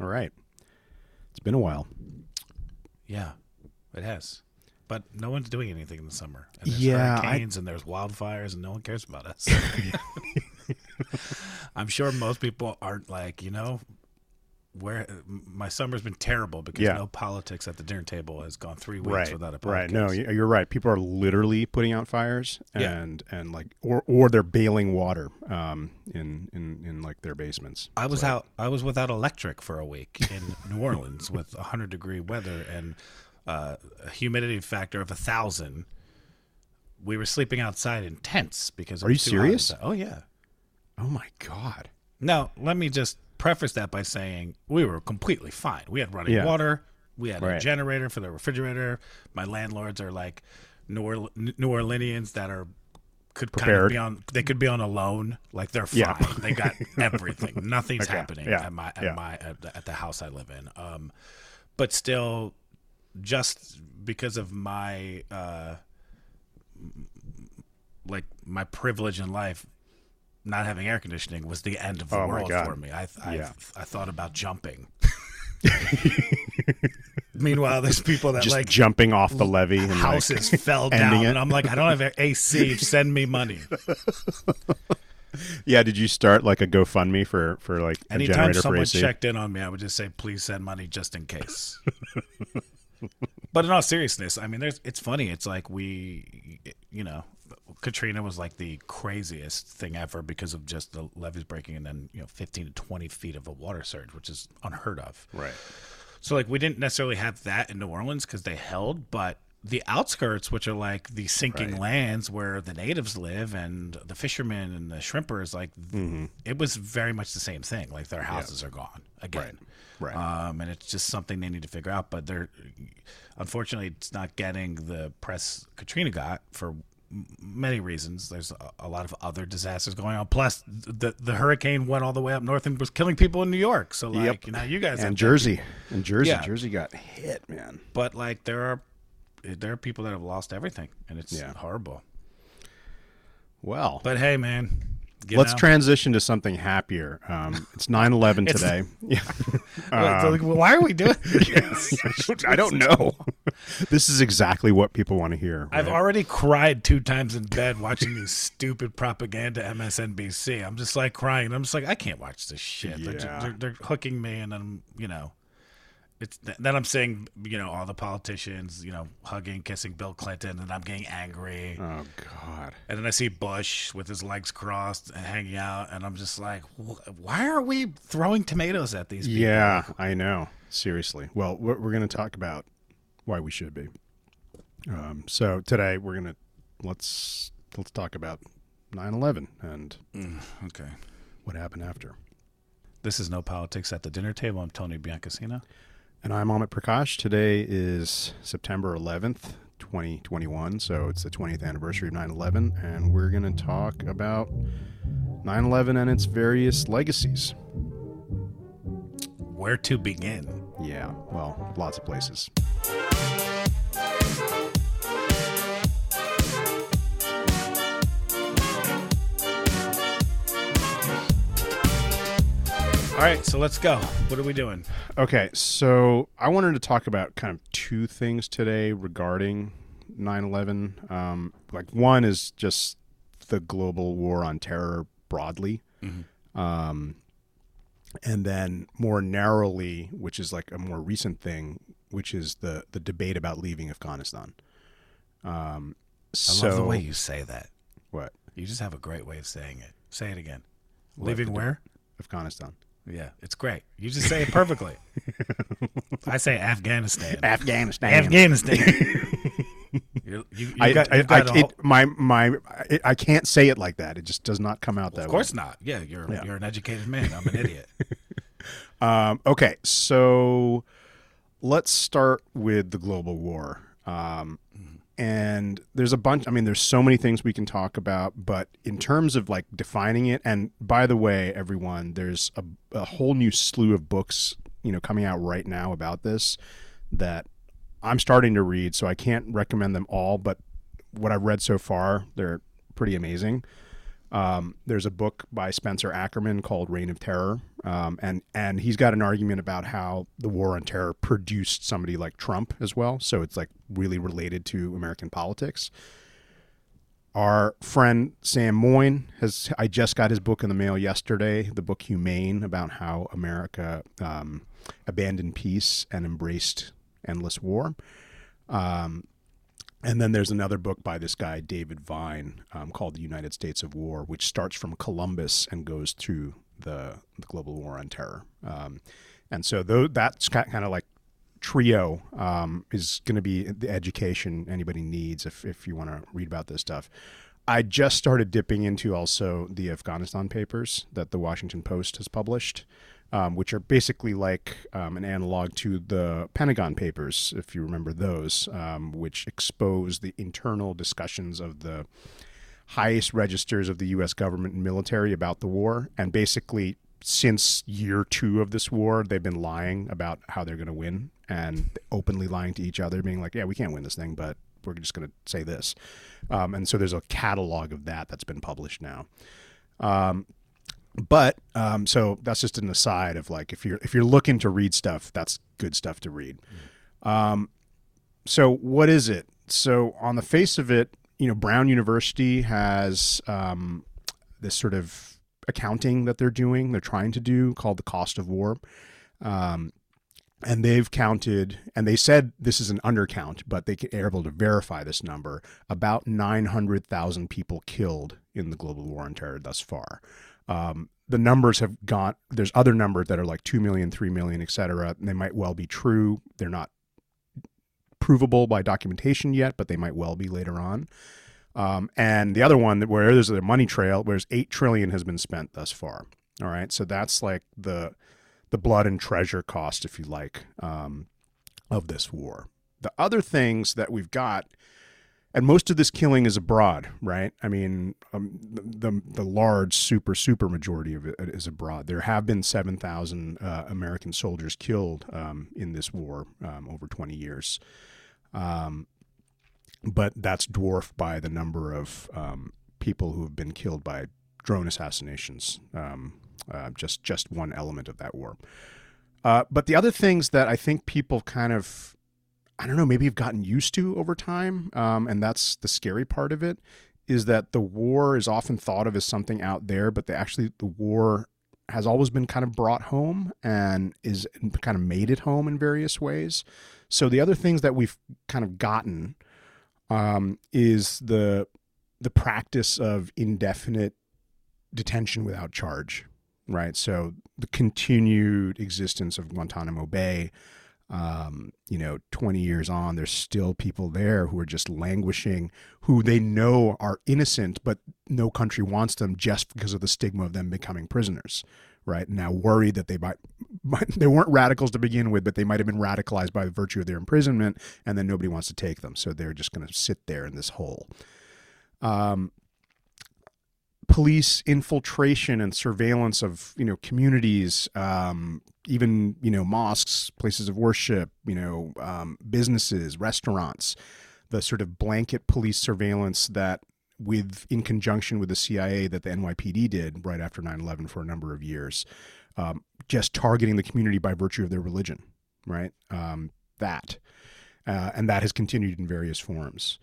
All right. It's been a while. Yeah, it has. But no one's doing anything in the summer. And there's Yeah, I- and there's wildfires and no one cares about us. I'm sure most people aren't like, you know, where my summer's been terrible because Yeah. no politics at the dinner table has gone three weeks Right. without a podcast. Right. No, you- you're right. People are literally putting out fires Yeah. and and like or or they're bailing water um in in in like their basements. I was out. I was without electric for a week in New Orleans with 100 degree weather and uh, a humidity factor of a thousand. We were sleeping outside in tents because. Are you was too hot serious? Oh yeah. Oh my god. Now let me just preface that by saying we were completely fine. We had running Yeah. water. We had a generator for the refrigerator. My landlords are like New, Orle- New Orleanians that are could kind of be on. They could be on a loan. Like they're fine. Yeah. They got everything. Nothing's Okay. happening Yeah. at my at my at the, at the house I live in. Um, but still, just because of my uh, like my privilege in life, not having air conditioning was the end of the Oh, world for me. I I, Yeah. I thought about jumping. Meanwhile, there's people that Just like jumping off the levee and like- houses fell down, it. and I'm like, I don't have AC. Send me money. yeah. Did you start like a GoFundMe for for like a Anytime generator for someone AC? checked in on me, I would just say, "Please send money just in case." but in all seriousness, I mean, there's it's funny. It's like we, you know, Katrina was like the craziest thing ever because of just the levees breaking and then you know 15 to 20 feet of a water surge, which is unheard of. Right. So like we didn't necessarily have that in New Orleans because they held, but the outskirts, which are like the sinking Right. lands where the natives live and the fishermen and the shrimpers, like it was very much the same thing. Like their houses are gone again, Right. Um, and it's just something they need to figure out. But they're unfortunately it's not getting the press Katrina got for many reasons. There's a, a lot of other disasters going on. Plus, the the hurricane went all the way up north and was killing people in New York. So like, Yep. you know, you guys and Jersey. And Jersey. Yeah. Jersey got hit, man. but like there are there are people that have lost everything and it's Yeah. horrible Well, but hey man you let's know, transition to something happier. Um, it's 9/11 It's- today. Yeah. Like, why are we doing this I don't know. this is exactly what people want to hear. I've already cried two times in bed watching these stupid propaganda MSNBC. I'm just like crying. I'm just like, I can't watch this shit. They're, they're, they're hooking me, and I'm, you know, it's then I'm seeing, you know, all the politicians, you know, hugging, kissing Bill Clinton, and I'm getting angry. Oh God. And then I see Bush with his legs crossed and hanging out, and I'm just like, "Wh- why are we throwing tomatoes at these people? Yeah, I know. Seriously. Well, we're, we're going to talk about why we should be. Um, so today we're going to let's let's talk about 9/11 and Okay. what happened after. This is No Politics at the Dinner Table. I'm Tony Biancasino. And I'm Amit Prakash. Today is September 11th, 2021. So it's the 20th anniversary of 9 11. And we're going to talk about 9 11 and its various legacies. Where to begin? Yeah, well, lots of places. Right, so let's go. What are we doing? Okay, so I wanted to talk about kind of two things today regarding 9 11. Um, like, one is just the global war on terror broadly. Um, and then more narrowly, which is like a more recent thing, which is the, the debate about leaving Afghanistan. Um, I so, love the way you say that. what? You just have a great way of saying it. Say it again. Leaving where? Afghanistan. Yeah, it's great. You just say it perfectly. I say Afghanistan. Afghanistan. Afghanistan. you, you, you I, got, I, you've got whole- my, my, I, I can't say it like that. It just does not come out that way. of way. course not. Yeah, you're Yeah. you're an educated man. I'm an idiot. Um, okay, so let's start with the global war. Um, and there's a bunch, I mean, there's so many things we can talk about, but in terms of like defining it, and by the way, everyone, there's a, a whole new slew of books, you know, coming out right now about this that I'm starting to read, so I can't recommend them all, but what I've read so far, they're pretty amazing. Um, there's a book by Spencer Ackerman called Reign of Terror, um, and and he's got an argument about how the war on terror produced somebody like Trump as well. So it's like really related to American politics. Our friend Sam Moyn has I just got his book in the mail yesterday, the book Humane about how America um, abandoned peace and embraced endless war. Um, and then there's another book by this guy, David Vine, um, called The United States of War, which starts from Columbus and goes through the, the global war on terror. Um, and so th- that's kind of like trio um, is going to be the education anybody needs if, if you want to read about this stuff. I just started dipping into also the Afghanistan papers that the Washington Post has published um, which are basically like um, an analog to the Pentagon Papers, if you remember those, um, which expose the internal discussions of the highest registers of the U.S. government and military about the war. And basically, since year two of this war, they've been lying about how they're going to win and openly lying to each other, being like, yeah, we can't win this thing, but we're just going to say this. Um, and so there's a catalog of that that's been published now. Um, but um, so that's just an aside of like if you're if you're looking to read stuff, that's good stuff to read. Um, so what is it? So on the face of it, you know, Brown University has um, this sort of accounting that they're doing, they're trying to do called the cost of war. Um, and they've counted, and they said this is an undercount, but they are able to verify this number about 900,000 people killed in the global war on terror thus far. Um, the numbers have gone, there's other numbers that are like 2 million, 3 million, et cetera. And they might well be true. They're not provable by documentation yet, but they might well be later on. Um, and the other one where there's a money trail, whereas 8 trillion has been spent thus far. All right. So that's like the, the blood and treasure cost, if you like, um, of this war. The other things that we've got and most of this killing is abroad, right? I mean, um, the the large super super majority of it is abroad. There have been seven thousand uh, American soldiers killed um, in this war um, over twenty years, um, but that's dwarfed by the number of um, people who have been killed by drone assassinations. Um, uh, just just one element of that war. Uh, but the other things that I think people kind of I don't know, maybe you've gotten used to over time. Um, and that's the scary part of it is that the war is often thought of as something out there, but the, actually the war has always been kind of brought home and is kind of made at home in various ways. So the other things that we've kind of gotten um, is the the practice of indefinite detention without charge, right? So the continued existence of Guantanamo Bay, um, you know, 20 years on, there's still people there who are just languishing, who they know are innocent, but no country wants them just because of the stigma of them becoming prisoners, right? Now worried that they might, might they weren't radicals to begin with, but they might have been radicalized by virtue of their imprisonment, and then nobody wants to take them, so they're just going to sit there in this hole. Um, police infiltration and surveillance of you know communities um, even you know mosques places of worship you know um, businesses restaurants the sort of blanket police surveillance that with in conjunction with the cia that the nypd did right after 9-11 for a number of years um, just targeting the community by virtue of their religion right? Um, that uh, and that has continued in various forms.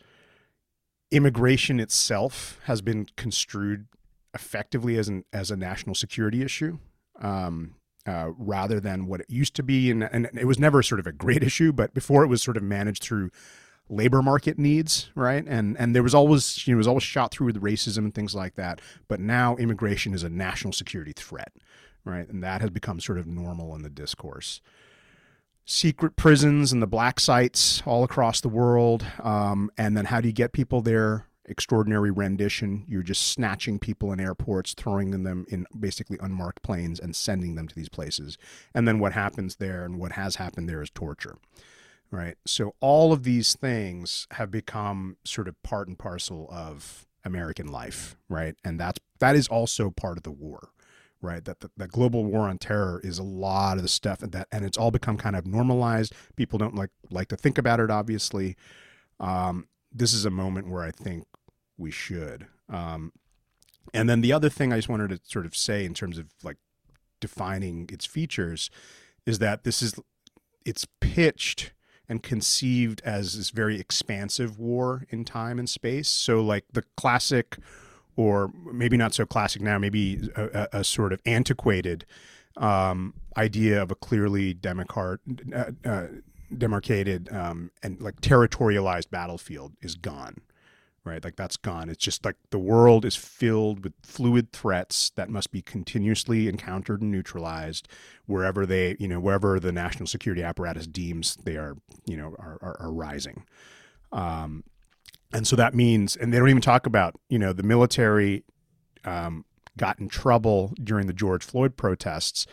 Immigration itself has been construed effectively as an as a national security issue. Um, uh, rather than what it used to be, and, and it was never sort of a great issue, but before it was sort of managed through labor market needs, right? And and there was always you know, it was always shot through with racism and things like that. But now immigration is a national security threat, right? And that has become sort of normal in the discourse. Secret prisons and the black sites all across the world, um, and then how do you get people there? Extraordinary rendition. You're just snatching people in airports, throwing them in basically unmarked planes, and sending them to these places. And then what happens there and what has happened there is torture. Right. So all of these things have become sort of part and parcel of American life. Right. And that's that is also part of the war. Right. That the, the global war on terror is a lot of the stuff and that and it's all become kind of normalized. People don't like like to think about it, obviously. Um, this is a moment where I think we should. Um, And then the other thing I just wanted to sort of say in terms of like defining its features is that this is it's pitched and conceived as this very expansive war in time and space. So like the classic or maybe not so classic now, maybe a, a, sort of antiquated um, idea of a clearly uh, uh, demarcated um, and like territorialized battlefield is gone right? Like that's gone. It's just like the world is filled with fluid threats that must be continuously encountered and neutralized wherever they you know wherever the national security apparatus deems they are you know are, are, are rising. Um, and so that means and they don't even talk about you know the military um, got in trouble during the George Floyd protests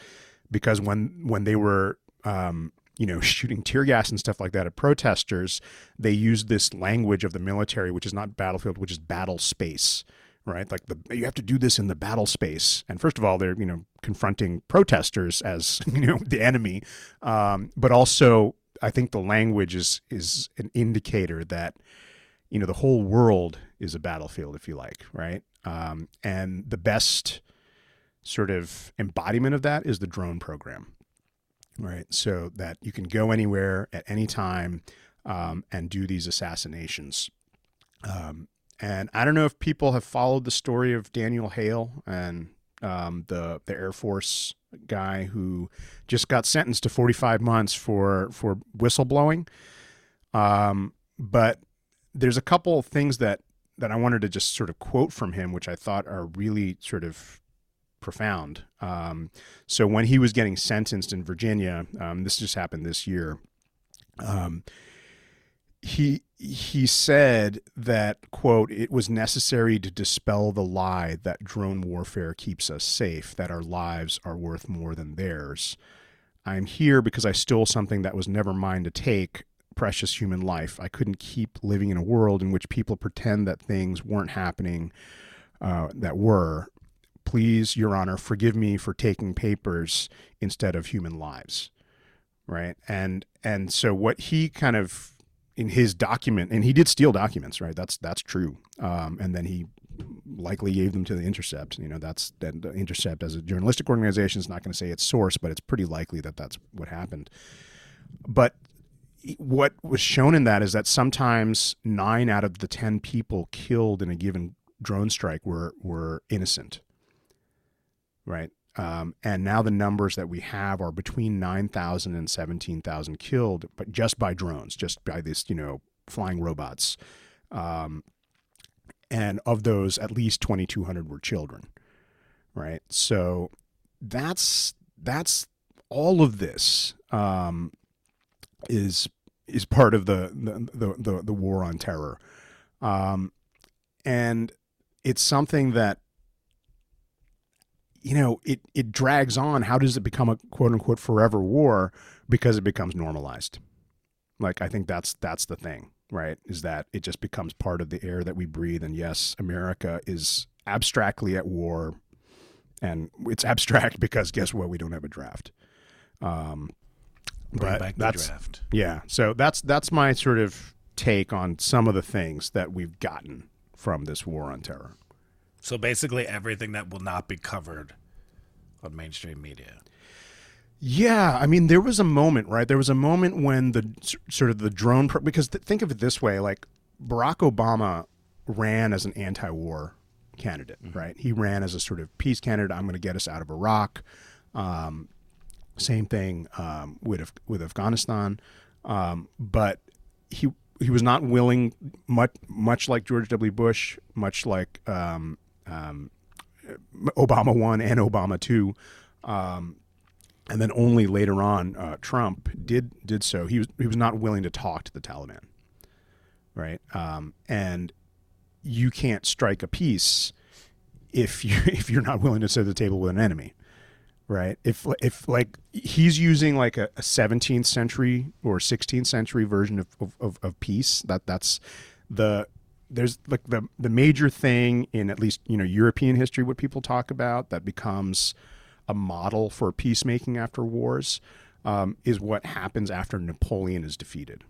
because when when they were um, you know shooting tear gas and stuff like that at protesters, they used this language of the military, which is not battlefield, which is battle space. Right, like the you have to do this in the battle space. And first of all, they're you know confronting protesters as you know the enemy, um, but also I think the language is is an indicator that you know the whole world is a battlefield, if you like, right? Um, and the best sort of embodiment of that is the drone program, right? So that you can go anywhere at any time um, and do these assassinations. Um, and I don't know if people have followed the story of Daniel Hale and um, the the Air Force guy who just got sentenced to 45 months for for whistleblowing. Um, but there's a couple of things that that I wanted to just sort of quote from him, which I thought are really sort of profound. Um, so when he was getting sentenced in Virginia, um, this just happened this year. Um, he he said that quote it was necessary to dispel the lie that drone warfare keeps us safe that our lives are worth more than theirs i'm here because i stole something that was never mine to take precious human life. I couldn't keep living in a world in which people pretend that things weren't happening uh, that were. Please, Your Honor, forgive me for taking papers instead of human lives. Right. And and so what he kind of in his document, and he did steal documents, right? That's that's true. Um, and then he likely gave them to the Intercept. You know, that's that the Intercept as a journalistic organization is not going to say its source, but it's pretty likely that that's what happened. But what was shown in that is that sometimes nine out of the 10 people killed in a given drone strike were, were innocent. Right. Um, and now the numbers that we have are between 9,000 and 17,000 killed, but just by drones, just by this, you know, flying robots. Um, and of those, at least 2,200 were children. Right. So that's, that's all of this. Um, is is part of the the the, the war on terror, um, and it's something that you know it it drags on. How does it become a quote unquote forever war? Because it becomes normalized. Like I think that's that's the thing, right? Is that it just becomes part of the air that we breathe. And yes, America is abstractly at war, and it's abstract because guess what? We don't have a draft. Um, Bring but back the that's draft. yeah. So that's that's my sort of take on some of the things that we've gotten from this war on terror. So basically, everything that will not be covered on mainstream media. Yeah, I mean, there was a moment, right? There was a moment when the sort of the drone, pro- because th- think of it this way: like Barack Obama ran as an anti-war candidate, right? He ran as a sort of peace candidate. I'm going to get us out of Iraq. Um, same thing um, with Af- with Afghanistan, um, but he he was not willing, much much like George W. Bush, much like um, um, Obama one and Obama two, um, and then only later on uh, Trump did did so. He was he was not willing to talk to the Taliban, right? Um, and you can't strike a peace if you if you're not willing to sit at the table with an enemy, right? If if like he's using like a, a 17th century or 16th century version of, of, of, of peace, that that's the there's like the the major thing in at least you know European history what people talk about that becomes a model for peacemaking after wars um, is what happens after Napoleon is defeated.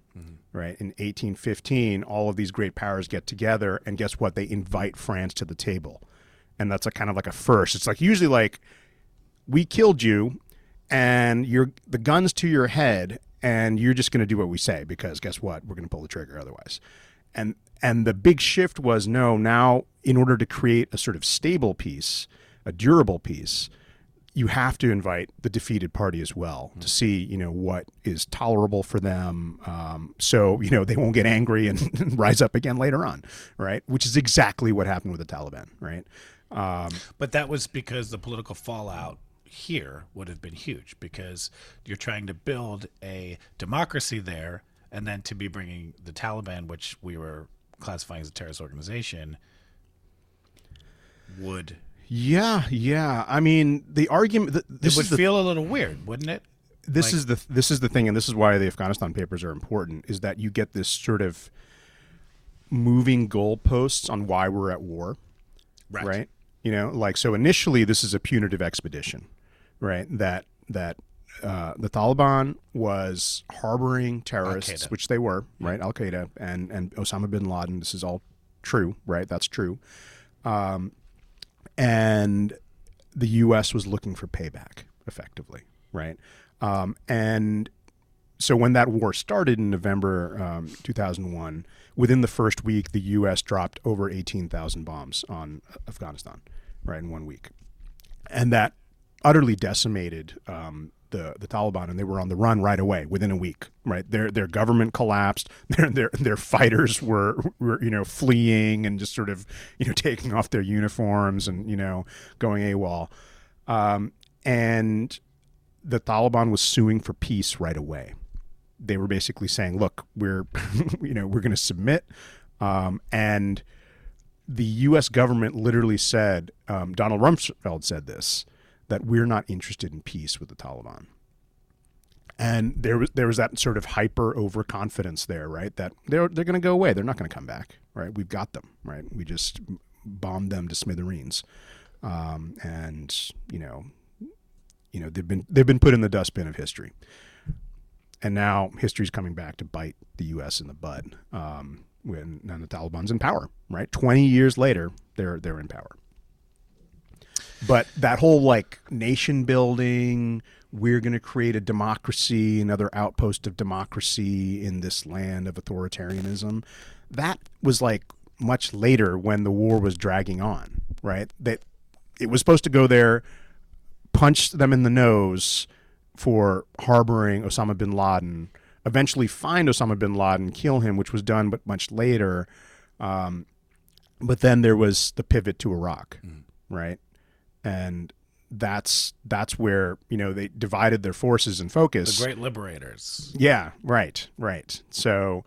Right in 1815, all of these great powers get together, and guess what? They invite France to the table, and that's a kind of like a first. It's like usually like we killed you, and you're the guns to your head, and you're just going to do what we say because guess what? We're going to pull the trigger otherwise. And and the big shift was no. Now, in order to create a sort of stable peace, a durable peace, you have to invite the defeated party as well to see you know what is tolerable for them. Um, so you know they won't get angry and rise up again later on right? Which is exactly what happened with the taliban right? Um, But that was because the political fallout here would have been huge because you're trying to build a democracy there and then to be bringing the Taliban, which we were classifying as a terrorist organization, would yeah yeah i mean the argument th- this would the feel a little weird, wouldn't it? this Like- is the this is the thing, and this is why the Afghanistan papers are important. Is that you get this sort of moving goalposts on why we're at war, right? You know, like so initially this is a punitive expedition, right? That that uh, the Taliban was harboring terrorists, Al-Qaeda. which they were, right? Al Qaeda and and Osama bin Laden. This is all true, right? That's true. Um, and the U.S. was looking for payback, effectively, right? Um, and so when that war started in November um, 2001, within the first week, the U.S. dropped over 18,000 bombs on Afghanistan, right, in one week, and that utterly decimated um, the the Taliban, and they were on the run right away within a week. Right, their their government collapsed. Their their their fighters were were you know fleeing and just sort of you know taking off their uniforms and you know going AWOL, um, and the Taliban was suing for peace right away. They were basically saying, "Look, we're you know we're going to submit," um, and the U.S. government literally said, um, Donald Rumsfeld said this, that we're not interested in peace with the Taliban. And there was there was that sort of hyper overconfidence there, right? That they're they're going to go away. They're not going to come back, right? We've got them, right? We just bombed them to smithereens, um, and you know, you know they've been they've been put in the dustbin of history, and now history's coming back to bite the U.S. in the butt um, when the Taliban's in power, right? Twenty years later, they're they're in power. But that whole like nation building, we're going to create a democracy, another outpost of democracy in this land of authoritarianism. That was like much later when the war was dragging on, right? That it was supposed to go there, punch them in the nose for harboring Osama bin Laden, eventually find Osama bin Laden, kill him, which was done, but much later. Um, but then there was the pivot to Iraq, right? And that's that's where you know they divided their forces and focus. The great liberators. Yeah, right, right. So,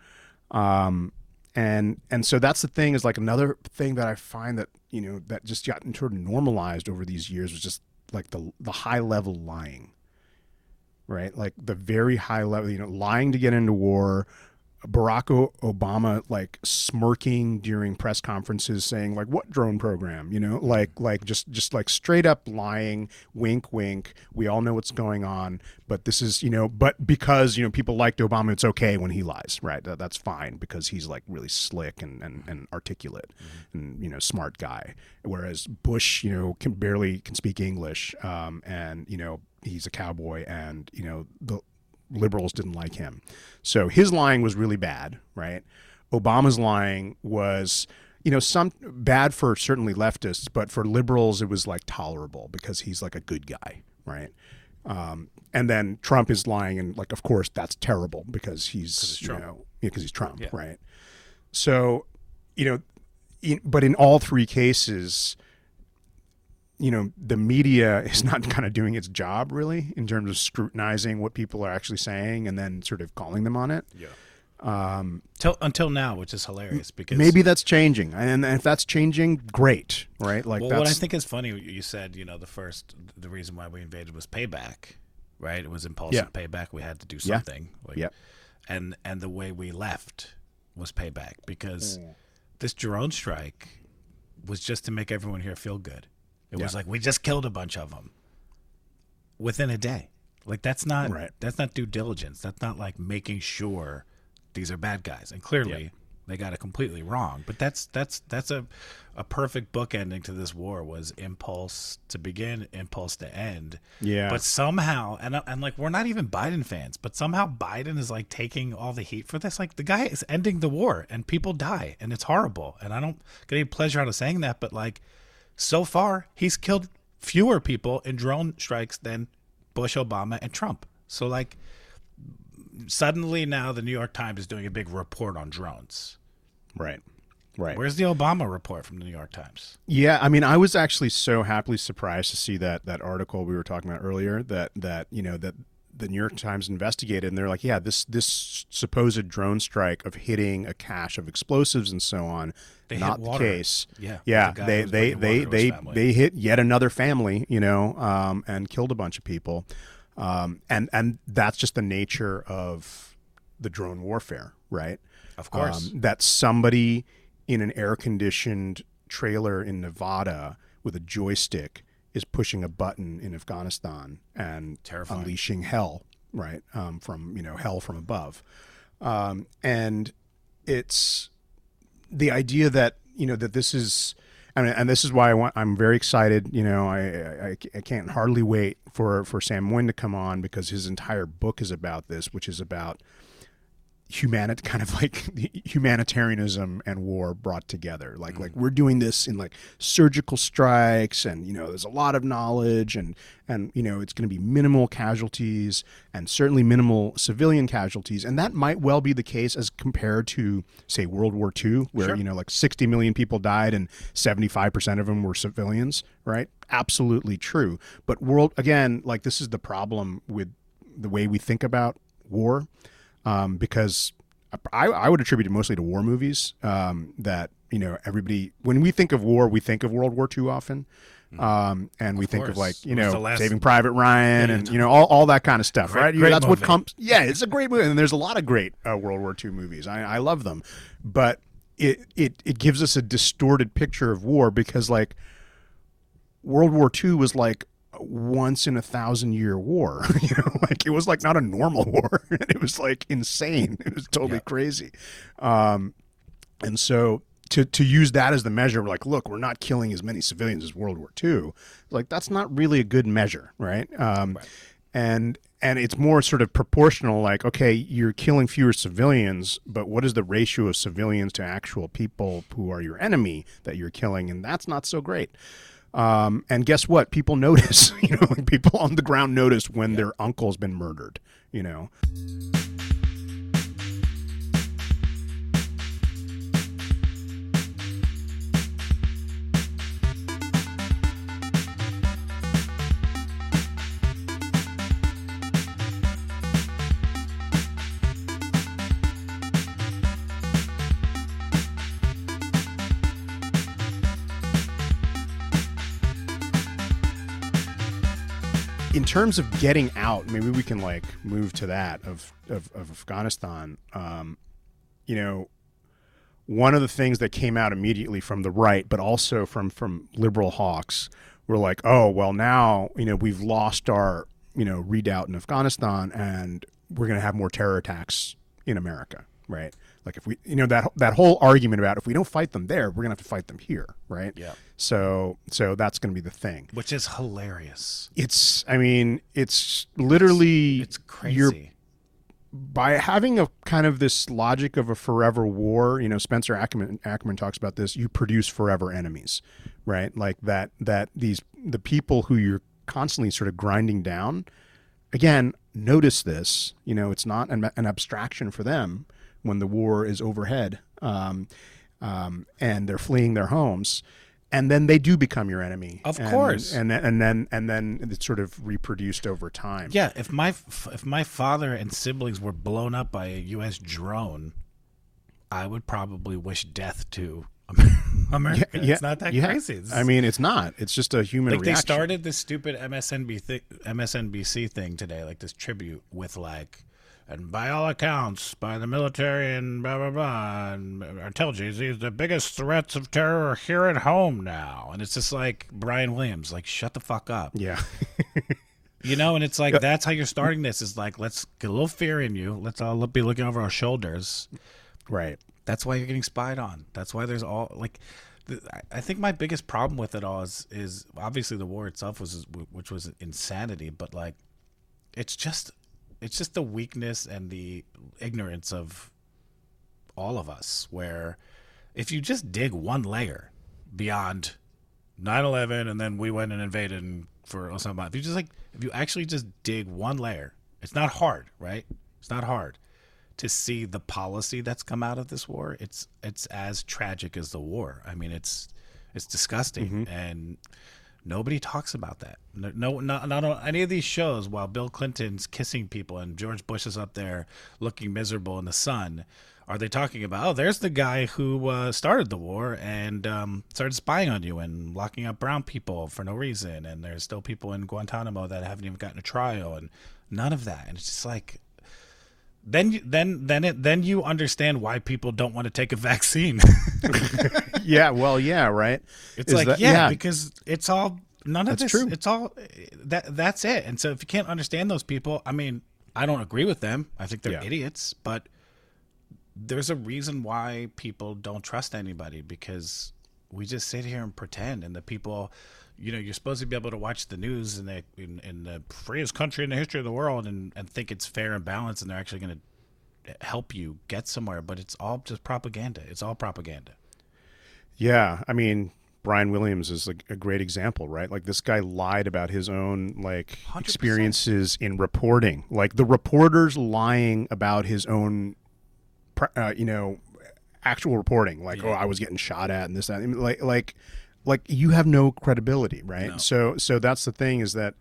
um, and and so that's the thing is like another thing that I find that you know that just got sort of normalized over these years was just like the the high level lying, right? Like the very high level, you know, lying to get into war. Barack Obama like smirking during press conferences saying like what drone program? You know like like just just like straight up lying wink wink we all know what's going on but this is you know but because you know people liked Obama it's okay when he lies. Right that, that's fine because he's like really slick and and, and articulate and you know smart guy. Whereas Bush you know can barely can speak English um, and you know he's a cowboy and you know the liberals didn't like him. So his lying was really bad, right? Obama's lying was, you know, some bad for certainly leftists, but for liberals it was like tolerable because he's like a good guy, right? Um, and then Trump is lying, and like, of course, that's terrible because he's, you know, because he's Trump, Yeah. right? So, you know, in, but in all three cases, you know the media is not kind of doing its job really in terms of scrutinizing what people are actually saying and then sort of calling them on it Yeah. Um, Till, until now, which is hilarious because maybe that's changing and if that's changing great right like Well, that's what I think is funny, you said, you know, the first, the reason why we invaded was payback, right? It was impulsive payback. We had to do Yeah. something. Like, Yep. And and the way we left was payback because this drone strike was just to make everyone here feel good. It was like we just killed a bunch of them within a day. Like that's not Right. that's not due diligence. That's not like making sure these are bad guys. And clearly, They got it completely wrong. But that's that's that's a a perfect book ending to this war was impulse to begin, impulse to end. Yeah. But somehow, and and like we're not even Biden fans, but somehow Biden is like taking all the heat for this. Like the guy is ending the war, and people die, and it's horrible. And I don't get any pleasure out of saying that, but like so far, he's killed fewer people in drone strikes than Bush, Obama, and Trump. So like suddenly now the New York Times is doing a big report on drones. Right. Right. Where's the Obama report from the New York Times? Yeah, I mean, I was actually so happily surprised to see that that article we were talking about earlier. That that you know that the New York Times investigated, and they're like, yeah, this this supposed drone strike of hitting a cache of explosives and so on, They not the case. Yeah, yeah, the they they they water to his they they hit yet another family, you know, um, and killed a bunch of people, um, and and that's just the nature of the drone warfare, right? Of course. um, that somebody in an air conditioned trailer in Nevada with a joystick is pushing a button in Afghanistan and Terrifying. unleashing hell, right? Um, from you know hell from above, um, and it's the idea that you know that this is. I mean, and this is why I want, I'm very excited. You know, I, I I can't hardly wait for for Sam Moyn to come on because his entire book is about this, which is about humanit kind of like humanitarianism and war brought together. Like like mm-hmm. we're doing this in like surgical strikes and you know there's a lot of knowledge and and you know it's going to be minimal casualties and certainly minimal civilian casualties. And that might well be the case as compared to say World War II where Sure. you know like 60 million people died and 75% of them were civilians right? Absolutely true. But world again like this is the problem with the way we think about war um, because I, I would attribute it mostly to war movies. Um, that you know, everybody when we think of war, we think of World War II often, um, and we think of like you know last- Saving Private Ryan Yeah, and you know all, all that kind of stuff, Great- right? great That's what comes. Yeah, it's a great movie, and there's a lot of great uh, World War II movies. I, I love them, but it it it gives us a distorted picture of war because like World War II was like once in a thousand year war. you know, like it was like not a normal war. it was like insane. It was totally Yeah. crazy. Um, and so to to use that as the measure, like, look, we're not killing as many civilians as World War II. Like that's not really a good measure, right? Um, And and it's more sort of proportional. Like, okay, you're killing fewer civilians, but what is the ratio of civilians to actual people who are your enemy that you're killing? And that's not so great. Um, and guess what? People notice. You know, people on the ground notice when their uncle's been murdered. You know. In terms of getting out, maybe we can like move to that of of, of Afghanistan. Um, you know, one of the things that came out immediately from the right, but also from from liberal hawks, were like, oh well, now you know we've lost our you know redoubt in Afghanistan, and we're going to have more terror attacks in America, right? Like if we, you know, that that whole argument about if we don't fight them there, we're going to have to fight them here, right? Yeah. So so that's going to be the thing which is hilarious. it's i mean it's literally It's you're crazy. by having a kind of this logic of a forever war you know spencer ackerman, ackerman talks about this you produce forever enemies right like that that these the people who you're constantly sort of grinding down again notice this you know it's not an, an abstraction for them when the war is overhead um, um, and they're fleeing their homes and then they do become your enemy Of And- course. and then and then and then it's sort of reproduced over time Yeah, if my if my father and siblings were blown up by a U.S. drone, I would probably wish death to America. it's not that yeah. crazy. It's, I mean, it's not. It's just a human like they started this stupid MSNBC MSNBC thing today, like this tribute with like, and by all accounts, by the military and blah blah blah, and I told you these the biggest threats of terror are here at home now, and it's just like Brian Williams, like shut the fuck up. Yeah, You know, and it's like that's how you're starting this is like let's get a little fear in you. Let's all be looking over our shoulders. right. That's why you're getting spied on. That's why there's all like. I- I think my biggest problem with it all is is obviously the war itself was which was insanity, but like it's just it's just the weakness and the ignorance of all of us where if you just dig one layer beyond 9-11 and then we went and invaded and for Osama if you just like if you actually just dig one layer it's not hard right? It's not hard to see the policy that's come out of this war. It's it's as tragic as the war. I mean it's it's disgusting. Mm-hmm. And nobody talks about that. No, no not, not on any of these shows while bill clinton's kissing people and george bush is up there looking miserable in the sun are they talking about oh there's the guy who uh, started the war and um, started spying on you and locking up brown people for no reason and there's still people in guantanamo that haven't even gotten a trial and none of that. And it's just like then then then it then you understand why people don't want to take a vaccine yeah, well, yeah, right. it's Is like that- yeah, because it's all none of That's this true. it's all that that's it and so if you can't understand those people i mean i don't agree with them i think they're Yeah. idiots but there's a reason why people don't trust anybody because we just sit here and pretend and the people you know you're supposed to be able to watch the news in the in, in the freest country in the history of the world and, and think it's fair and balanced and they're actually going to help you get somewhere but it's all just propaganda it's all propaganda Yeah, I mean, Brian Williams is a, a great example, right? Like this guy lied about his own like 100%. experiences in reporting. Like the reporters lying about his own, uh, you know, actual reporting. Like, oh, I was getting shot at and this that. I like, like, like you have no credibility, right? So, so that's the thing is that.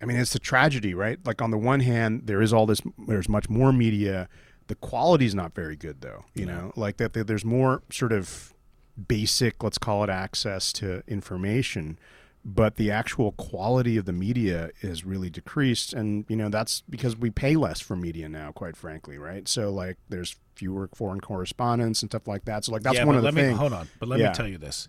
I mean, it's a tragedy, right? Like on the one hand, there is all this. There's much more media. The quality's not very good, though. You know, like that. that There's more sort of basic, let's call it, access to information, but the actual quality of the media is really decreased, and you know that's because we pay less for media now, quite frankly, right? So like, there's fewer foreign correspondents and stuff like that. So like, that's yeah, one of the let things. me hold on. But let Yeah. me tell you this: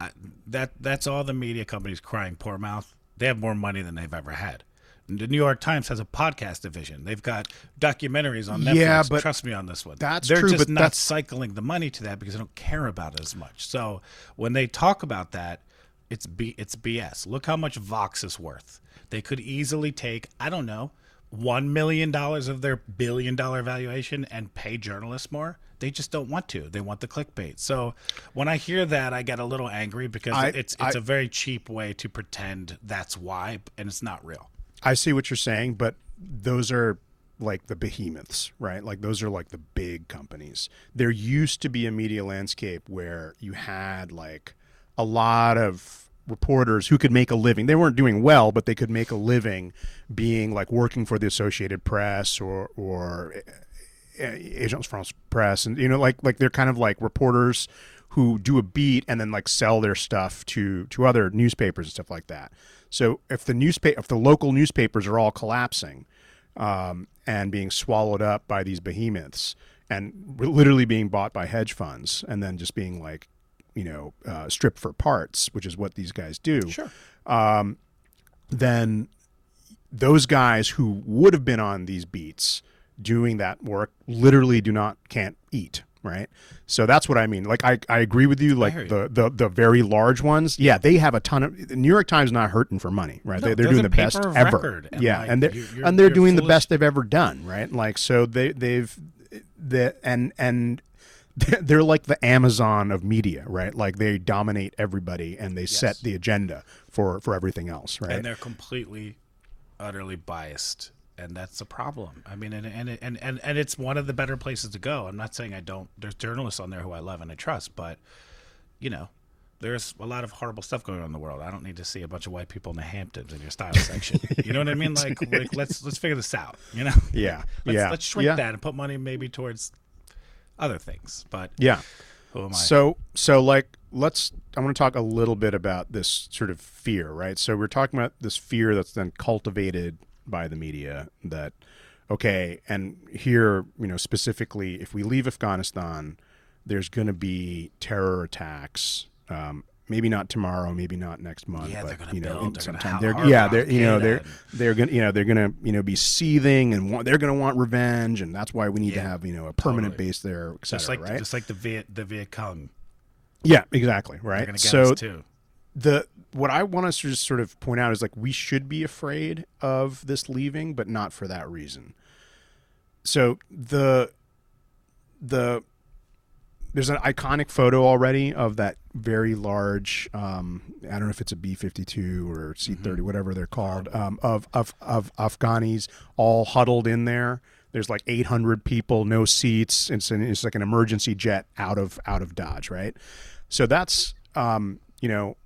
I, that that's all the media companies crying poor mouth. They have more money than they've ever had. The New York Times has a podcast division. They've got documentaries on Netflix. Yeah, but trust me on this one. that's They're true, just but not that's- cycling the money to that because they don't care about it as much. So when they talk about that, it's B, it's BS. Look how much Vox is worth. They could easily take I don't know one million dollars of their billion dollar valuation and pay journalists more. They just don't want to. They want the clickbait. So when I hear that, I get a little angry because I- it's it's I- a very cheap way to pretend that's why, and it's not real. I see what you're saying, but those are like the behemoths, right? Like those are like the big companies. There used to be a media landscape where you had like a lot of reporters who could make a living. They weren't doing well, but they could make a living being like working for the Associated Press or or uh, Agence France Press, and you know, like like they're kind of like reporters who do a beat and then like sell their stuff to to other newspapers and stuff like that. So if the newspaper, if the local newspapers are all collapsing um, and being swallowed up by these behemoths and literally being bought by hedge funds and then just being like, you know, uh, stripped for parts, which is what these guys do Sure. then those guys who would have been on these beats doing that work literally do not can't eat right? So that's what i mean. Like i, I agree with you like you. the, the the very large ones yeah they have a ton of the new york times not hurting for money right? No, they, they're doing the best ever. and, yeah like, and they're you- you're- and they're doing the best they've ever done right? Like so they they've the and and they're like the amazon of media right like they dominate everybody and they set the agenda for for everything else right and they're completely utterly biased and that's the problem i mean and and, and and and it's one of the better places to go i'm not saying i don't there's journalists on there who i love and i trust but you know there's a lot of horrible stuff going on in the world. I don't need to see a bunch of white people in the Hamptons in your style section. You know what I mean? Like, like let's let's figure this out. You know? Yeah, Let's, yeah, Let's shrink yeah. that and put money maybe towards other things. But yeah who am I? So so like let's I want to talk a little bit about this sort of fear, right? So we're talking about this fear that's then cultivated by the media that okay, and here, you know, specifically if we leave Afghanistan, there's going to be terror attacks um, maybe not tomorrow, maybe not next month, Yeah, but they're gonna you know, build, in they're some gonna time, have they're Hard yeah, they're you know they're they're gonna you know they're gonna you know be seething and want, they're gonna want revenge, and that's why we need to have you know a permanent totally. base there, et Just like right? just like the Viet the Viet Cong. yeah, exactly, right. get So us too. the what I want us to just sort of point out is like we should be afraid of this leaving, but not for that reason. So the the there's an iconic photo already of that very large um, I don't know if it's a B fifty two or C thirty whatever they're called um, of of of Afghanis all huddled in there. There's like 800 people, no seats. It's an, it's like an emergency jet out of out of Dodge, right? So that's um, you know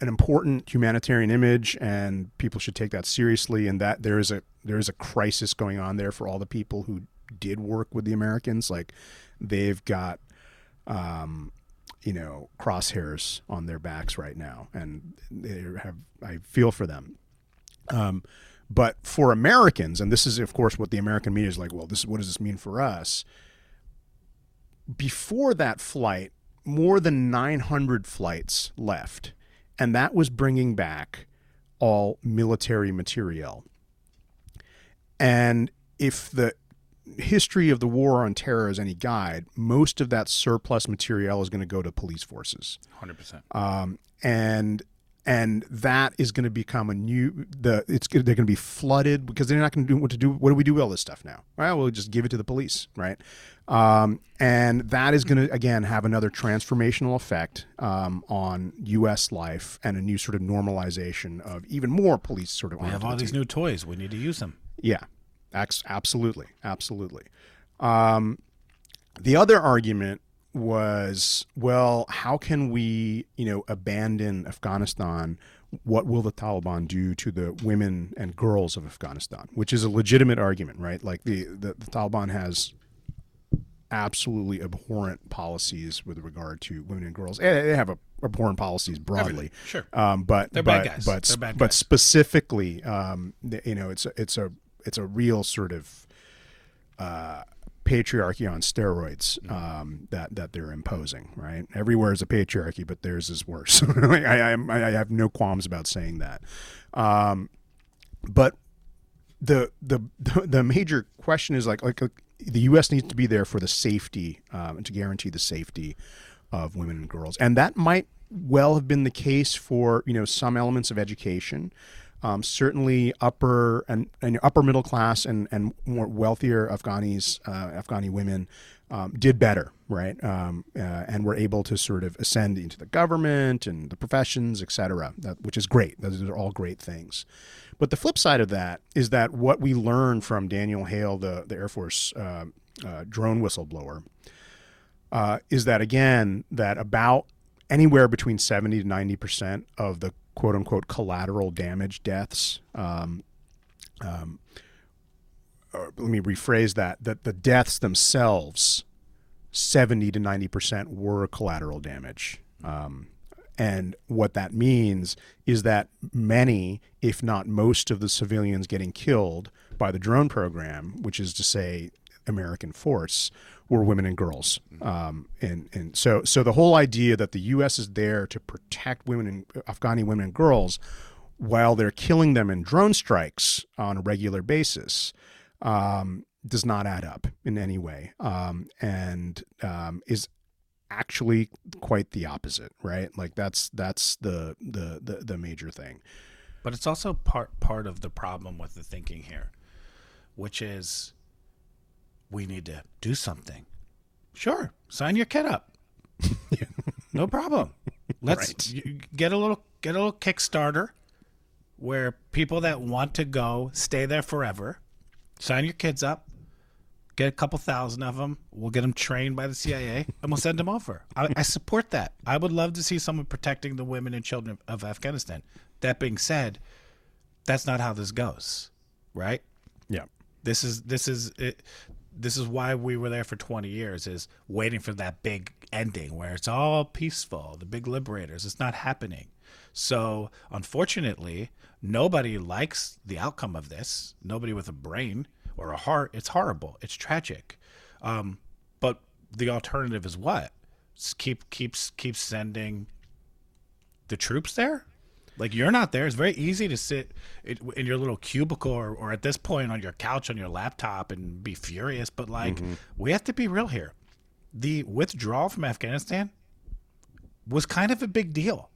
an important humanitarian image, and people should take that seriously. And that there is a there is a crisis going on there for all the people who did work with the Americans. Like they've got um, you know crosshairs on their backs right now, and they have I feel for them. Um, but for Americans, and this is of course what the American media is like. Well, this is what does this mean for us? Before that flight, more than 900 flights left, and that was bringing back all military materiel. And if the history of the war on terror as any guide, most of that surplus material is going to go to police forces Hundred percent. um, and and that is going to become a new the it's they're going to be flooded because they're not going to do what to do. What do we do with all this stuff now? Well, we'll just give it to the police, right? Um, and that is going to again have another transformational effect um, on U.S. life and a new sort of normalization of even more police sort of. We have all these new toys. We need to use them. Yeah, absolutely, absolutely. Um, the other argument was, well, how can we, you know, abandon Afghanistan? What will the Taliban do to the women and girls of Afghanistan? Which is a legitimate argument, right? Like the the, the Taliban has absolutely abhorrent policies with regard to women and girls. And they have a, abhorrent policies broadly. Sure. Um, but They're but bad guys. but They're bad but guys. specifically, um, you know, it's a, it's a it's a real sort of uh, patriarchy on steroids Mm-hmm. um, that that they're imposing. Right, everywhere is a patriarchy, but theirs is worse. Like, I, I I have no qualms about saying that. Um, but the the the major question is like like, like the U.S. needs to be there for the safety um, and to guarantee the safety of women and girls, and that might well have been the case for you know some elements of education. Um, certainly, upper and, and upper middle class and, and more wealthier Afghanis, uh, Afghani women, um, did better, right? Um, uh, and were able to sort of ascend into the government and the professions, et cetera, that, which is great. Those are all great things. But the flip side of that is that what we learned from Daniel Hale, the, the Air Force uh, uh, drone whistleblower, uh, is that again, that about anywhere between 70 to 90% of the quote unquote collateral damage deaths, um, um, let me rephrase that, that the deaths themselves, 70 to 90% were collateral damage. Um, and what that means is that many, if not most, of the civilians getting killed by the drone program, which is to say, American force, were women and girls. Um, and and so so the whole idea that the U.S. is there to protect women and Afghani women and girls, while they're killing them in drone strikes on a regular basis, um, does not add up in any way, um, and um, is actually quite the opposite, right? Like that's that's the the the, the major thing. But it's also part part of the problem with the thinking here, which is we need to do something. Sure, sign your kid up. no problem. Let's Right. get a little get a little Kickstarter where people that want to go stay there forever. Sign your kids up. Get a couple thousand of them. We'll get them trained by the CIA, and we'll send them over. I, I support that. I would love to see someone protecting the women and children of, of Afghanistan. That being said, that's not how this goes, right? Yeah. This is this is it, this is why we were there for 20 years is waiting for that big ending where it's all peaceful, the big liberators. It's not happening. So, unfortunately, nobody likes the outcome of this. Nobody with a brain or a heart. It's horrible. It's tragic. Um, but the alternative is what? Just keep keeps keep sending the troops there? Like you're not there. It's very easy to sit in your little cubicle or, or at this point on your couch on your laptop and be furious. But like, mm-hmm. we have to be real here. The withdrawal from Afghanistan was kind of a big deal.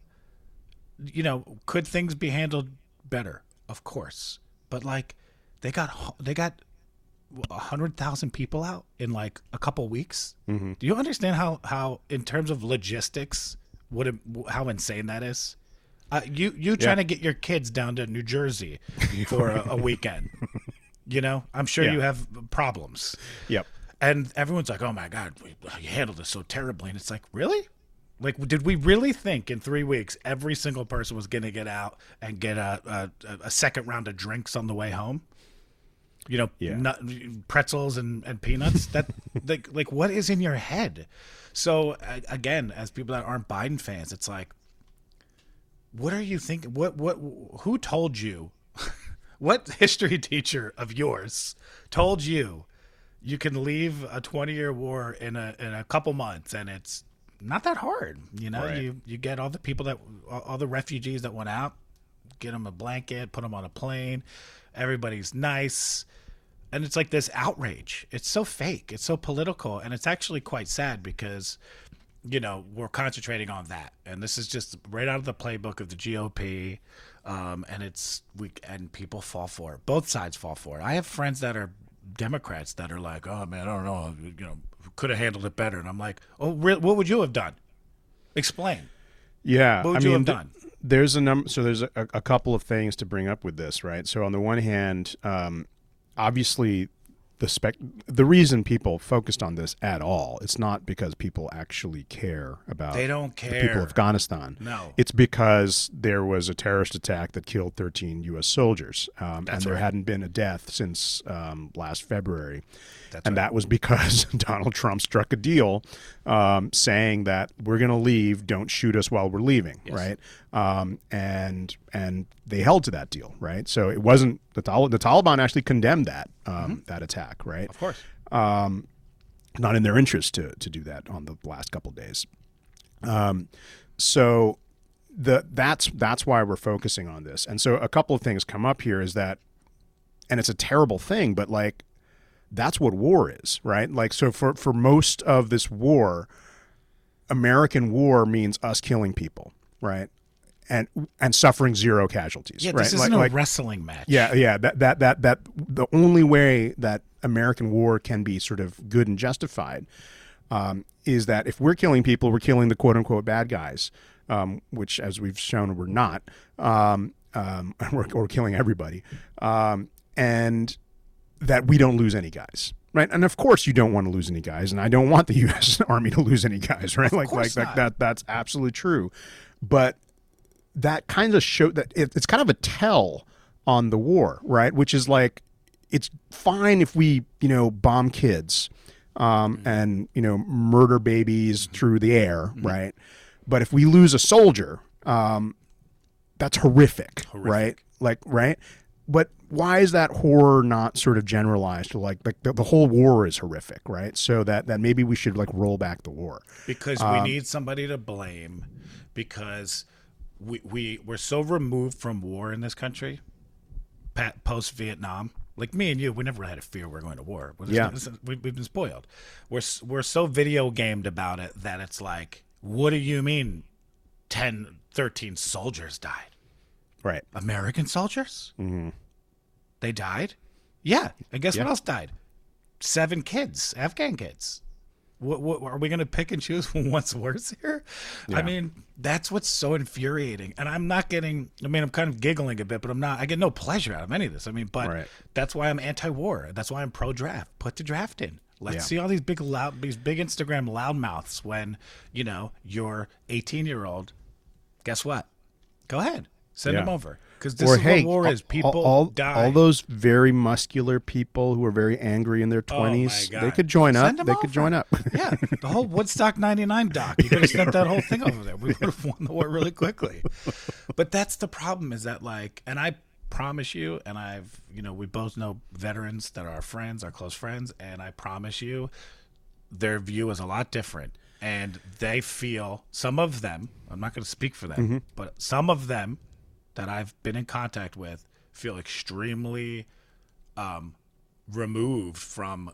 You know, could things be handled better? Of course, but like, they got they got a hundred thousand people out in like a couple weeks. Mm-hmm. Do you understand how how in terms of logistics, what it, how insane that is? Uh, you you trying to get your kids down to New Jersey for a, a weekend? You know, I'm sure yeah. you have problems. Yep. And everyone's like, "Oh my God, you handled this so terribly," and it's like, really? Like, did we really think in three weeks every single person was going to get out and get a, a, a second round of drinks on the way home? You know, yeah. nut, pretzels and, and peanuts. That like like what is in your head? So again, as people that aren't Biden fans, it's like what are you thinking? What what who told you? what history teacher of yours told you you can leave a 20 year war in a in a couple months and it's not that hard, you know? Right. You you get all the people that all the refugees that went out, get them a blanket, put them on a plane. Everybody's nice. And it's like this outrage. It's so fake. It's so political and it's actually quite sad because you know, we're concentrating on that, and this is just right out of the playbook of the GOP, um, and it's we and people fall for it. Both sides fall for it. I have friends that are Democrats that are like, "Oh man, I don't know, you know, could have handled it better," and I'm like, "Oh, re- what would you have done? Explain." Yeah, what would I you mean, have done? Th- there's a number. So there's a, a, couple of things to bring up with this, right? So on the one hand, um, obviously the spec the reason people focused on this at all it's not because people actually care about they don't care the people of afghanistan no it's because there was a terrorist attack that killed 13 u.s soldiers um, and there right. hadn't been a death since um, last february That's and right. that was because donald trump struck a deal um, saying that we're going to leave don't shoot us while we're leaving yes. right um, and and they held to that deal, right? So it wasn't the, Tal- the Taliban actually condemned that um, mm-hmm. that attack, right? Of course, um, not in their interest to to do that on the last couple days. Um, so the that's that's why we're focusing on this. And so a couple of things come up here is that, and it's a terrible thing, but like that's what war is, right? Like so for for most of this war, American war means us killing people, right? And and suffering zero casualties. Yeah, right? this isn't like, a like, wrestling match. Yeah, yeah. That that that that the only way that American war can be sort of good and justified um, is that if we're killing people, we're killing the quote unquote bad guys, um, which, as we've shown, we're not. Um, um we're, we're, killing everybody, um, and that we don't lose any guys right? And of course, you don't want to lose any guys, and I don't want the U.S. Army to lose any guys, right? Of like, like that, that. That's absolutely true. But that kind of show that it, it's kind of a tell on the war, right? Which is like it's fine if we you know bomb kids um, mm-hmm. and you know murder babies mm-hmm. through the air, mm-hmm. right? But if we lose a soldier, um, that's horrific, horrific, right? Like right. But why is that horror not sort of generalized to like the, the, whole war is horrific, right? So that that maybe we should like roll back the war because um, we need somebody to blame because we we we're so removed from war in this country, post Vietnam. Like me and you, we never had a fear we are going to war. yeah, we, we've been spoiled. We're we're so video gamed about it that it's like, what do you mean, 10, 13 soldiers died? Right, American soldiers. Mm-hmm. They died. Yeah, and guess yeah. what else died? Seven kids, Afghan kids. What, what, are we going to pick and choose what's worse here? Yeah. I mean, that's what's so infuriating. And I'm not getting. I mean, I'm kind of giggling a bit, but I'm not. I get no pleasure out of any of this. I mean, but right. that's why I'm anti-war. That's why I'm pro-draft. Put the draft in. Let's yeah. see all these big loud, these big Instagram loudmouths when you know your 18 year old. Guess what? Go ahead, send yeah. them over because this or, is hey, what war is. People all, all, die. All those very muscular people who are very angry in their oh twenties, oh they could join Send up. They could join up. yeah, the whole Woodstock '99 doc. You could have sent that whole thing over there. We would have won the war really quickly. But that's the problem. Is that like, and I promise you, and I've, you know, we both know veterans that are our friends, our close friends, and I promise you, their view is a lot different and they feel some of them. I'm not going to speak for them, mm-hmm. but some of them that I've been in contact with feel extremely um, removed from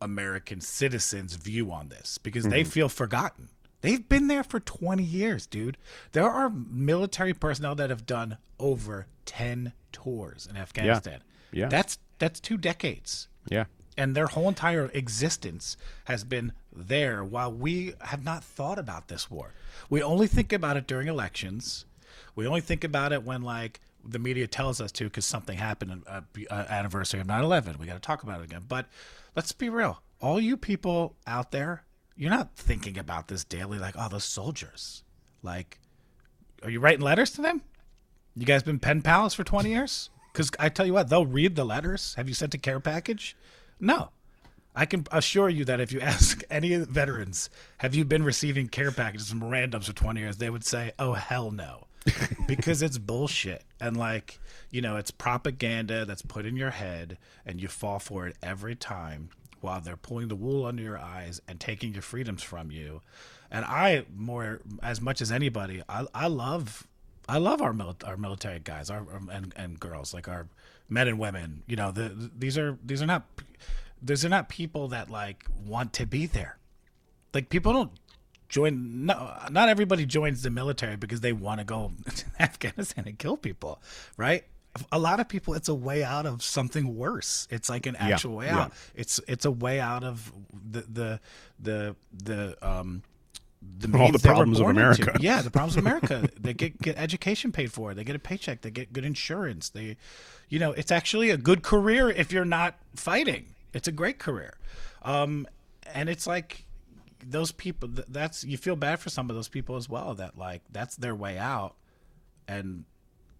American citizens' view on this because they feel forgotten. They've been there for 20 years, dude. There are military personnel that have done over 10 tours in Afghanistan. Yeah. Yeah. That's that's two decades. Yeah. And their whole entire existence has been there while we have not thought about this war. We only think about it during elections. We only think about it when like the media tells us to because something happened uh, uh, anniversary of 9-11 we got to talk about it again. But let's be real. All you people out there you're not thinking about this daily like oh those soldiers. Like are you writing letters to them? You guys been pen pals for 20 years? Because i tell you what they'll read the letters. Have you sent a care package? No. I can assure you that if you ask any veterans, have you been receiving care packages from randoms for 20 years, they would say, oh, hell no. because it's bullshit. And like, you know, it's propaganda that's put in your head and you fall for it every time while they're pulling the wool under your eyes and taking your freedoms from you. And I, more, as much as anybody, I, I love. I love our mil- our military guys, our, our and, and girls, like our men and women. You know, the, these are these are not these are not people that like want to be there. Like people don't join. No, not everybody joins the military because they want to go to Afghanistan and kill people, right? A lot of people, it's a way out of something worse. It's like an actual way yeah. out. It's it's a way out of the the the the um the All the means they were problems of America. into. Yeah, the problems of America. they get get education paid for. They get a paycheck. They get good insurance. They, you know, it's actually a good career if you're not fighting. It's a great career, um, and it's like those people that's you feel bad for some of those people as well. That like that's their way out, and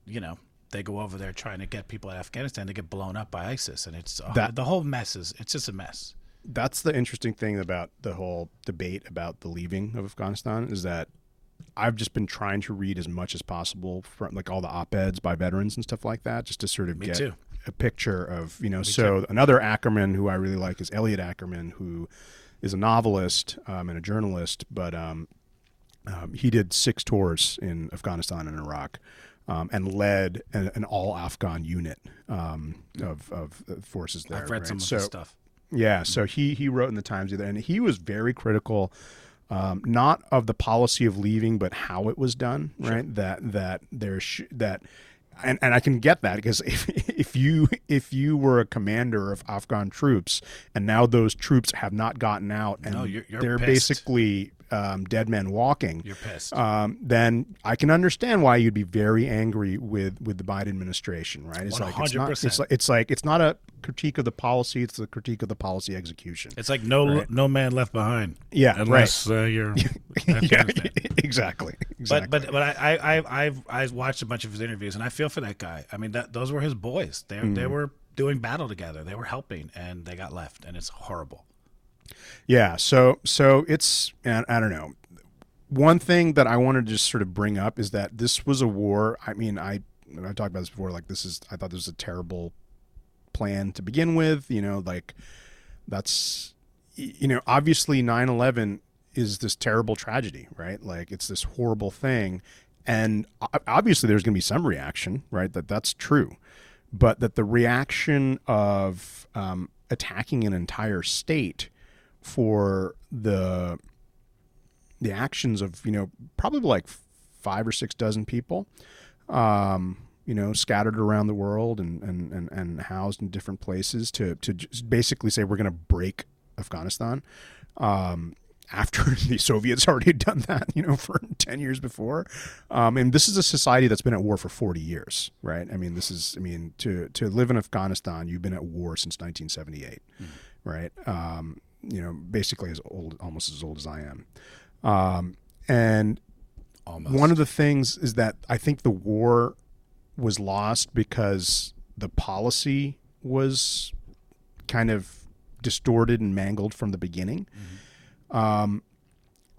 you know they go over there trying to get people in Afghanistan to get blown up by ISIS, and it's uh, That- the whole mess is it's just a mess. that's the interesting thing about the whole debate about the leaving of Afghanistan is that I've just been trying to read as much as possible from like all the op-eds by veterans and stuff like that, just to sort of Me get too. a picture of you know. so another Ackerman who I really like is Elliot Ackerman, who is a novelist um, and a journalist, but um, um, he did six tours in Afghanistan and Iraq. Um, and led an, an all Afghan unit um, of, of forces there. I've read right? some of so, this stuff. yeah, so he he wrote in the Times either, and he was very critical, um, not of the policy of leaving, but how it was done. Right, that that there sh- that, and and I can get that because if if you if you were a commander of Afghan troops and now those troops have not gotten out and No, you're- you're they're pissed. basically um, dead men walking, You're pissed. um, then I can understand why you'd be very angry with with the Biden administration, right? It's like it's not, it's like it's like it's not a critique of the policy; it's a critique of the policy execution. It's like no Right. no man left behind. Yeah, unless uh, you're yeah, exactly, exactly. But but but I I I've I watched a bunch of his interviews and I feel for that guy. I mean that those were his boys. They they Mm. were doing battle together. They were helping and they got left and it's horrible. Yeah, so so it's and I don't know. One thing that I wanted to just sort of bring up is that this was a war. I mean, I I talked about this before. Like this is I thought this was a terrible plan to begin with. You know, like that's you know obviously 9-11 is this terrible tragedy, right? Like it's this horrible thing, and obviously there's going to be some reaction, right? That that's true, but that the reaction of um, attacking an entire state for the the actions of you know probably like five or six dozen people um, you know scattered around the world and, and, and, and housed in different places to, to just basically say we're going to break Afghanistan um, after the Soviets already had done that you know for 10 years before. Um, and this is a society that's been at war for 40 years right? I mean this is I mean to to live in Afghanistan you've been at war since 1978 right? Um, you know basically as old almost as old as I am um, and Almost. one of the things is that I think the war was lost because the policy was kind of distorted and mangled from the beginning. Um,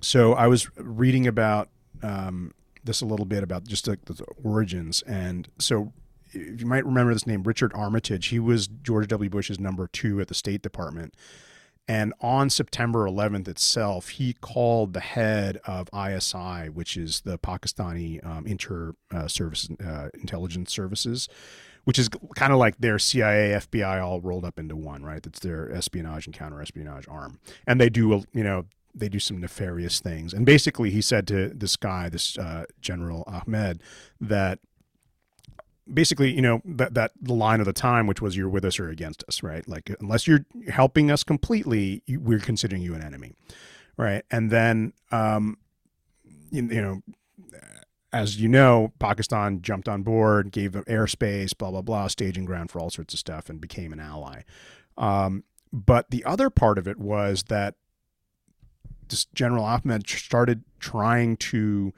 so I was reading about um, this a little bit about just like the origins, and so if you might remember this name, Richard Armitage. He was George W. Bush's number two at the State Department, And on September 11th itself, he called the head of ISI, which is the Pakistani um, Inter uh, Service uh, Intelligence Services, which is kind of like their CIA, FBI all rolled up into one, right? That's their espionage and counter-espionage arm, and they do, you know, they do some nefarious things. And basically, he said to this guy, this uh, General Ahmed, that basically, you know, that that the line of the time, which was "you're with us or against us," right? Like unless you're helping us completely, you, we're considering you an enemy, right? And then, um, you, you know, as you know, Pakistan jumped on board, gave them airspace, blah blah blah, staging ground for all sorts of stuff, and became an ally. Um, but the other part of it was that General Ahmed started trying to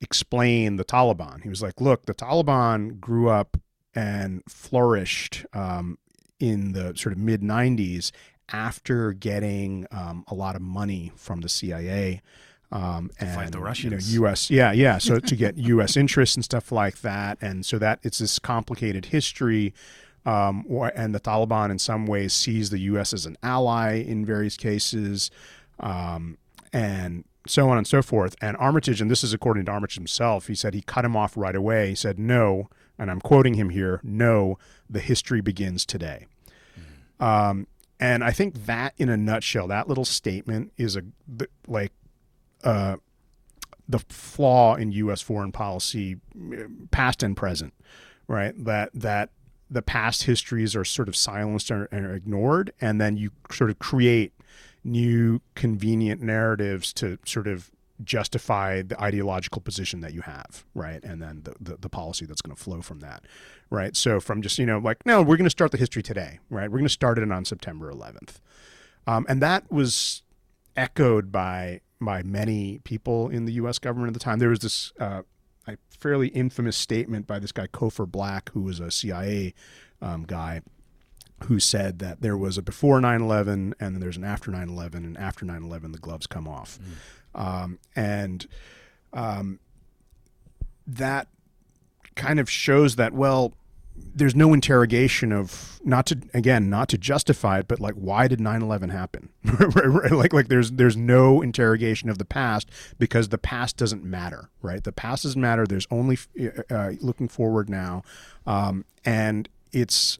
explain the Taliban. He was like, look, the Taliban grew up and flourished um, in the sort of mid 90s after getting um, a lot of money from the CIA. Um, and the you know, Russians. U.S. Yeah, yeah. So to get U.S. interests and stuff like that, and so that it's this complicated history. Um, or- and the Taliban, in some ways, sees the U.S. as an ally in various cases, um, and so on and so forth. And Armitage, and this is according to Armitage himself, he said he cut him off right away. He said, "No," and I'm quoting him here. No, the history begins today. Um, and I think that, in a nutshell, that little statement is a th- like uh, the flaw in U.S. foreign policy, past and present, right? That that the past histories are sort of silenced or, or ignored, and then you sort of create new convenient narratives to sort of justify the ideological position that you have, right? And then the, the, the policy that's going to flow from that, right? So from just, you know, like, no, we're going to start the history today, right? We're going to start it on September 11th. Um, and that was echoed by by many people in the U.S. government at the time. There was this uh, a fairly infamous statement by this guy Cofer Black, who was a CIA um, guy, who said that there was a before 9/11 and then there's an after 9/11, and after 9/11 the gloves come off, um, and um, that kind of shows that well there's no interrogation of not to again not to justify it but like why did 9/11 happen? Like like there's there's no interrogation of the past because the past doesn't matter right? The past doesn't matter. There's only uh, looking forward now. Um, and it's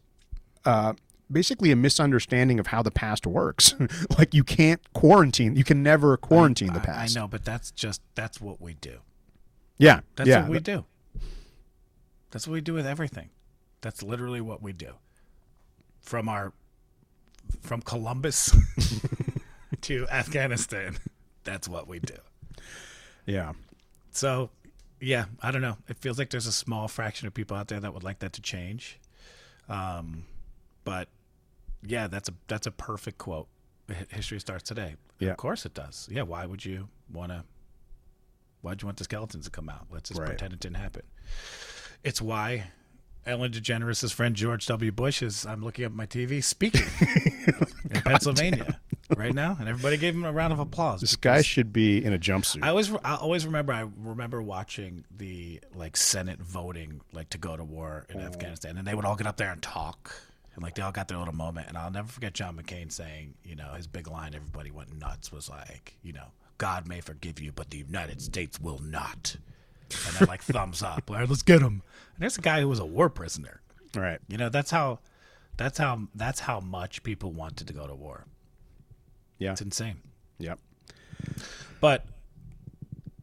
uh, basically a misunderstanding of how the past works like you can't quarantine you can never quarantine the past I know, but that's just that's what we do. yeah That's yeah what we do. That's what we do with everything. That's literally what we do. From our from Columbus to Afghanistan, that's what we do. yeah So, yeah, I don't know. It feels like there's a small fraction of people out there that would like that to change. Um, but yeah, that's a that's a perfect quote. History starts today. Yeah. Of course it does. Yeah, why would you want to why'd you want the skeletons to come out? Let's just Right. pretend it didn't happen. It's why Ellen DeGeneres' friend George W. Bush is I'm looking up my TV speaking in Pennsylvania right now, and everybody gave him a round of applause. this guy should be in a jumpsuit I always, I always remember. I remember watching the like Senate voting, like to go to war in oh. Afghanistan, and they would all get up there and talk, and like they all got their little moment. And I'll never forget John McCain saying, you know, his big line, everybody went nuts, was like, you know, God may forgive you, but the United States will not. And then like thumbs up, like, let's get him. And there's a guy who was a war prisoner. right You know, that's how, that's how, that's how much people wanted to go to war. yeah It's insane. yep But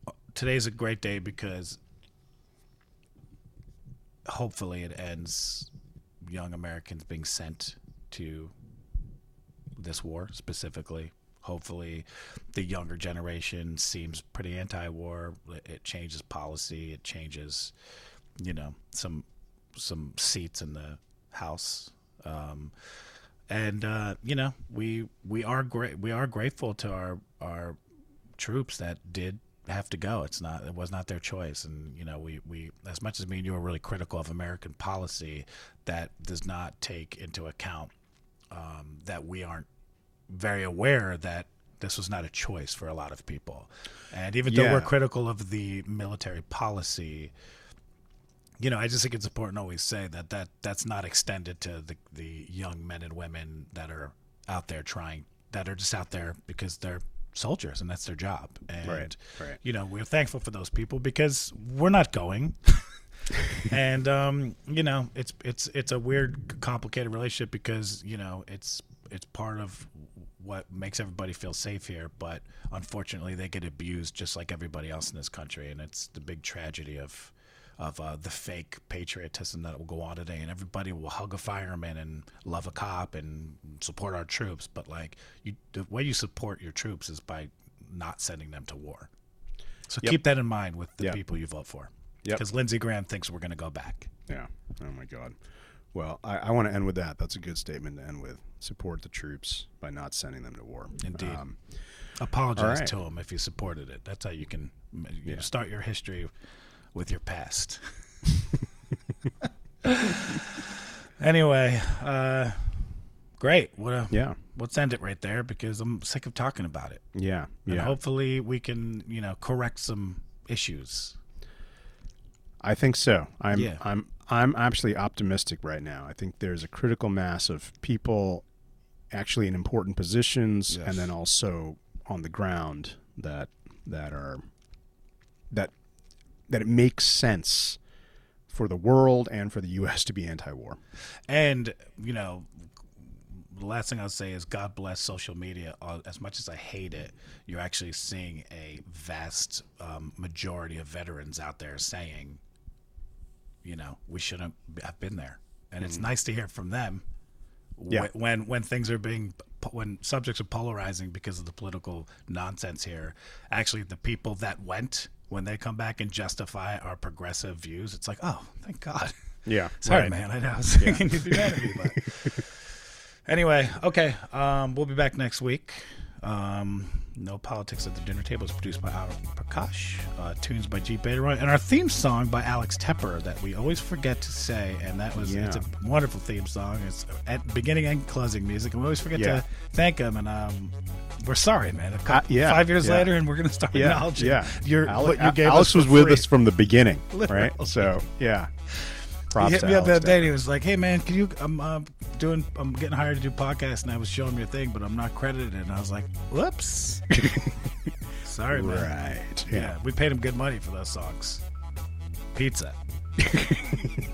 uh, today's a great day because hopefully it ends young Americans being sent to this war specifically. Hopefully, the younger generation seems pretty anti-war. It- changes policy. It changes, you know, some some seats in the House. Um, and uh, you know, we we are great. We are grateful to our our troops that did have to go. It's not it was not their choice. And you know, we we as much as me and you are really critical of American policy, that does not take into account um, that we aren't very aware that this was not a choice for a lot of people. And even though Yeah. we're critical of the military policy, you know, I just think it's important to always say that, that that's not extended to the, the young men and women that are out there trying that are just out there because they're soldiers and that's their job. And Right, right. you know, we're thankful for those people because we're not going. and um, you know, it's it's it's a weird, complicated relationship because you know it's it's part of what makes everybody feel safe here, but unfortunately, they get abused just like everybody else in this country, and it's the big tragedy of of uh, the fake patriotism that will go on today, and everybody will hug a fireman and love a cop and support our troops, but like you, the way you support your troops is by not sending them to war. So Yep. keep that in mind with the Yep. people you vote for. Yep. Because Lindsey Graham thinks we're going to go back. Yeah. Oh my God. Well, I, I want to end with that. That's a good statement to end with. Support the troops by not sending them to war. Indeed. Um, Apologize right. to him if you supported it. That's how you can you Yeah. start your history with your past. anyway, uh, great. What a, yeah. Let's end it right there because I'm sick of talking about it. Yeah. And Yeah. hopefully we can, you know, correct some issues. I think so. I'm Yeah. I'm I'm actually optimistic right now. I think there's a critical mass of people actually in important positions Yes. and then also on the ground that that are that that it makes sense for the world and for the US to be anti-war. And you know, the last thing I'll say is God bless social media. Uh, As much as I hate it, you're actually seeing a vast um, majority of veterans out there saying, you know, we shouldn't have been there, and it's nice to hear from them. Yeah. When when things are being when subjects are polarizing because of the political nonsense here, actually the people that went when they come back and justify our progressive views, it's like, oh, thank God. Yeah. Sorry, man. I know. I was thinking you'd be mad at me, but anyway, okay. Um, we'll be back next week. Um, no politics at the dinner table is produced by Aaron Prakash. Uh, tunes by G Beta Roy, and our theme song by Alex Tepper that we always forget to say, and that was it's a wonderful theme song. It's at beginning and closing music, and we always forget Yeah. to thank him. And um, we're sorry, man. A Uh, yeah, five years yeah. later, and we're gonna start Yeah. acknowledging Yeah. your Ale- what you gave Alex us was for with us from the beginning, Literally. right? So, yeah. Props he hit me up that day and he was like, "Hey man, can you? I'm uh, doing. I'm getting hired to do podcasts, and I was showing your thing, but I'm not credited." And I was like, "Whoops, sorry, man." Right? Yeah. yeah, we paid him good money for those songs. Pizza.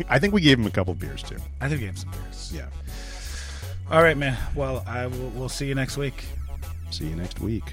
I think we gave him a couple beers too. I think we gave him some beers. Yeah. All right, man. Well, I will. We'll see you next week. See you next week.